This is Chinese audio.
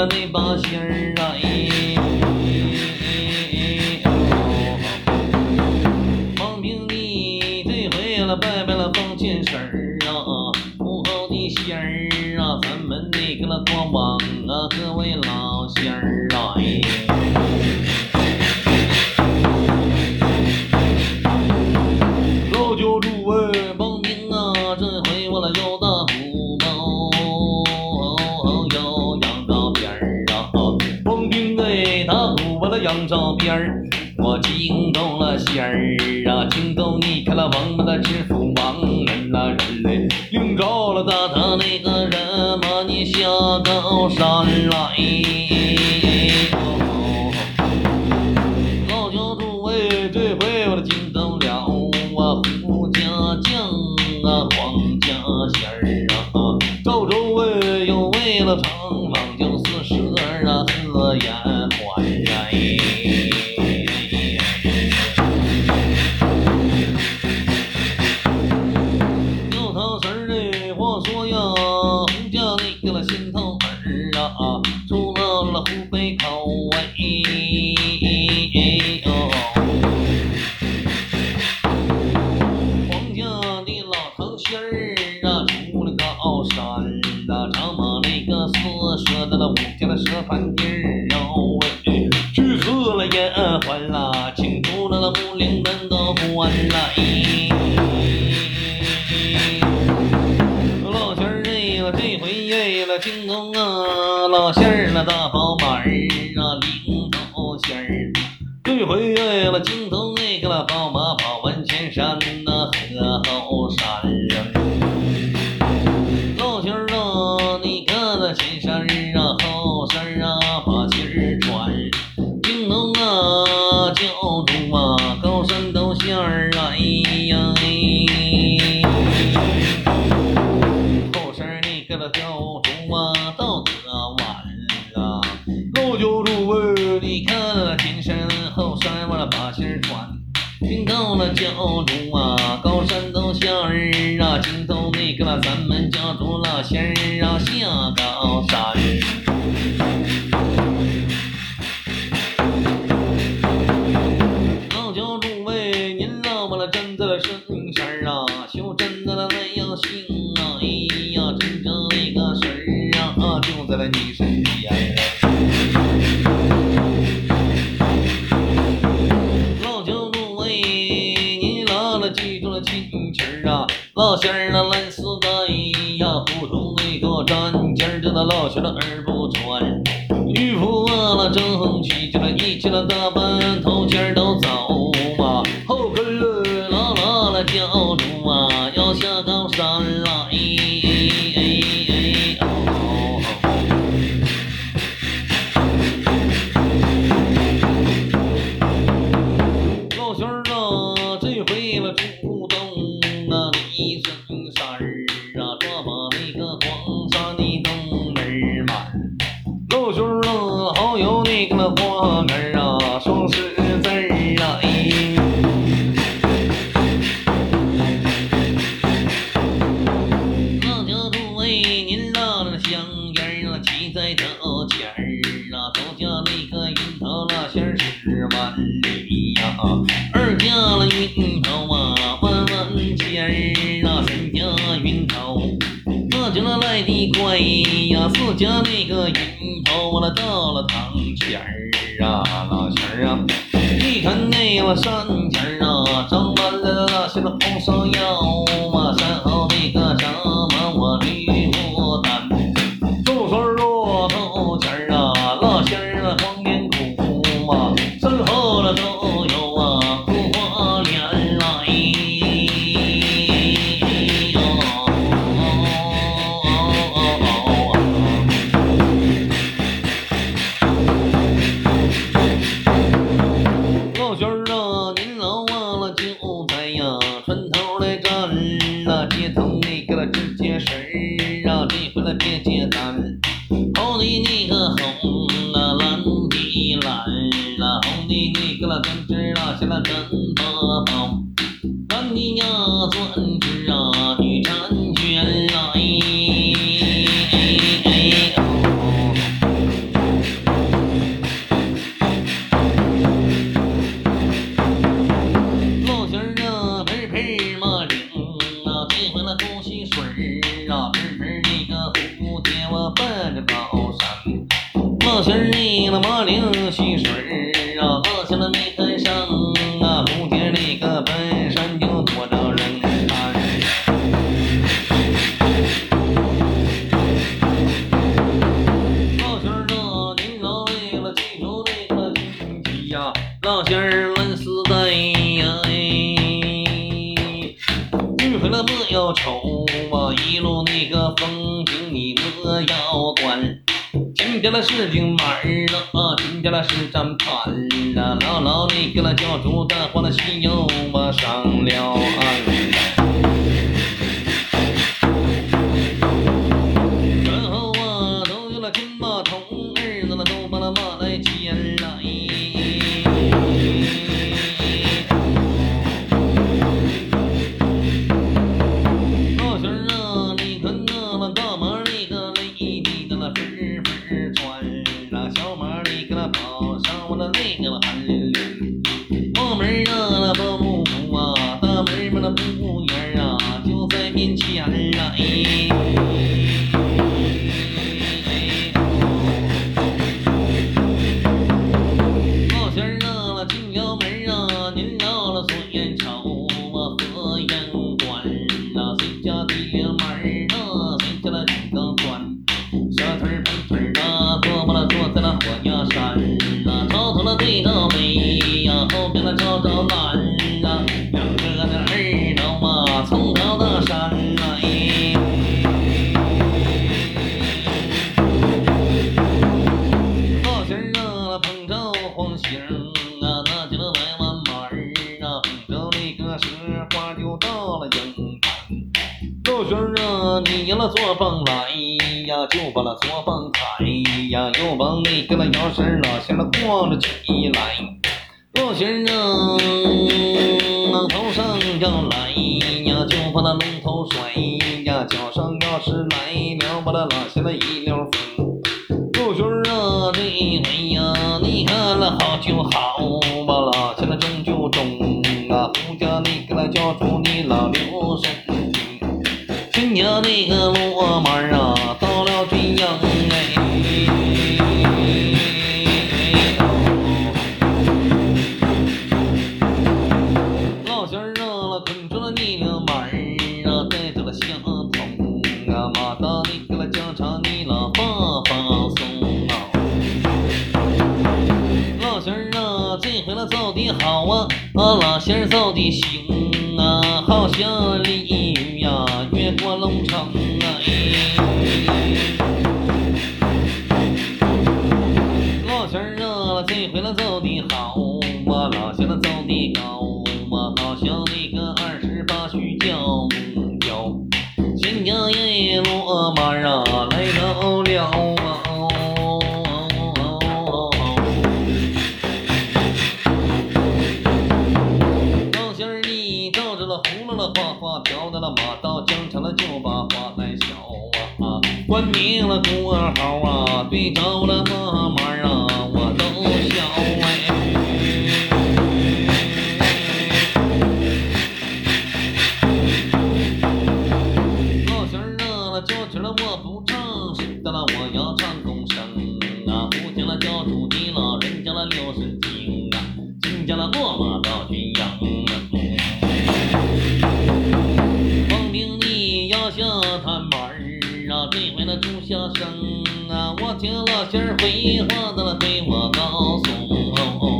了那把仙儿人呐人嘞，领着了大他那个人马你下高山来。老教主哎，这回我的惊动了啊，胡家将啊，黄家仙儿啊，赵州哎，又为了长王就四十二啊，四眼老仙儿那大宝马儿啊，领导仙儿。这回哎了，京东那个了，宝马跑完千山呐，老教主哎，你看那前山后山完了把心儿传。听到了教主啊，高山都仙儿啊，听到那个了咱们家主老仙儿啊下高山。老教主哎，您老么了真的是神儿啊，修真的那样行啊，哎呀，真正那个神儿啊，就在了你呀，普通那个沾尖儿，这那老仙儿耳不穿。渔夫啊，那正起就那一起了大半头尖儿都走嘛，后跟那，三家云头。那就那来的快呀，四家那个云头我那到了堂前儿啊，老前儿啊，你看那个山前儿啊，长满了那些个红芍药呀钻石啊，女婵娟来。老仙儿啊，盆盆马铃啊，兑回了东西水儿啊，盆盆那个蝴蝶我奔着高山。老仙儿那个马铃呀，老仙儿们死在呀，哎，日回了莫要愁啊，一路那个风景你莫要管。今天的是京门了，今天的是站盘了，牢牢那个了教主的话了心又我上了岸。北呀，后边了朝着南啊，两个的耳朵啊，从高到山来。老仙儿啊，碰着黄星啊，那就来完马儿啊，碰着那个蛇花就到了营盘。老仙儿啊，你赢了做棒来呀，就把那做棒开呀，又把那个那摇绳儿啊，先了挂了起来。老仙儿啊，头上要来呀，就把那龙头甩呀，脚上要是来了，把那拉下来一溜风。老兄儿啊，这回呀，你看了好就好吧啦，现在中就中啊，胡家那个那教主你老留神听，新家那个今儿走的行啊，好像鲤鱼呀越过龙城啊。老仙儿啊，这回了走的好啊，老仙儿走的高啊，好像那个二十八须叫木雕。新娘也落马啊，啊，冠名了多好啊，对着了妈妈儿啊，这回了住下声啊，我听老乡儿回话的了对我告诉。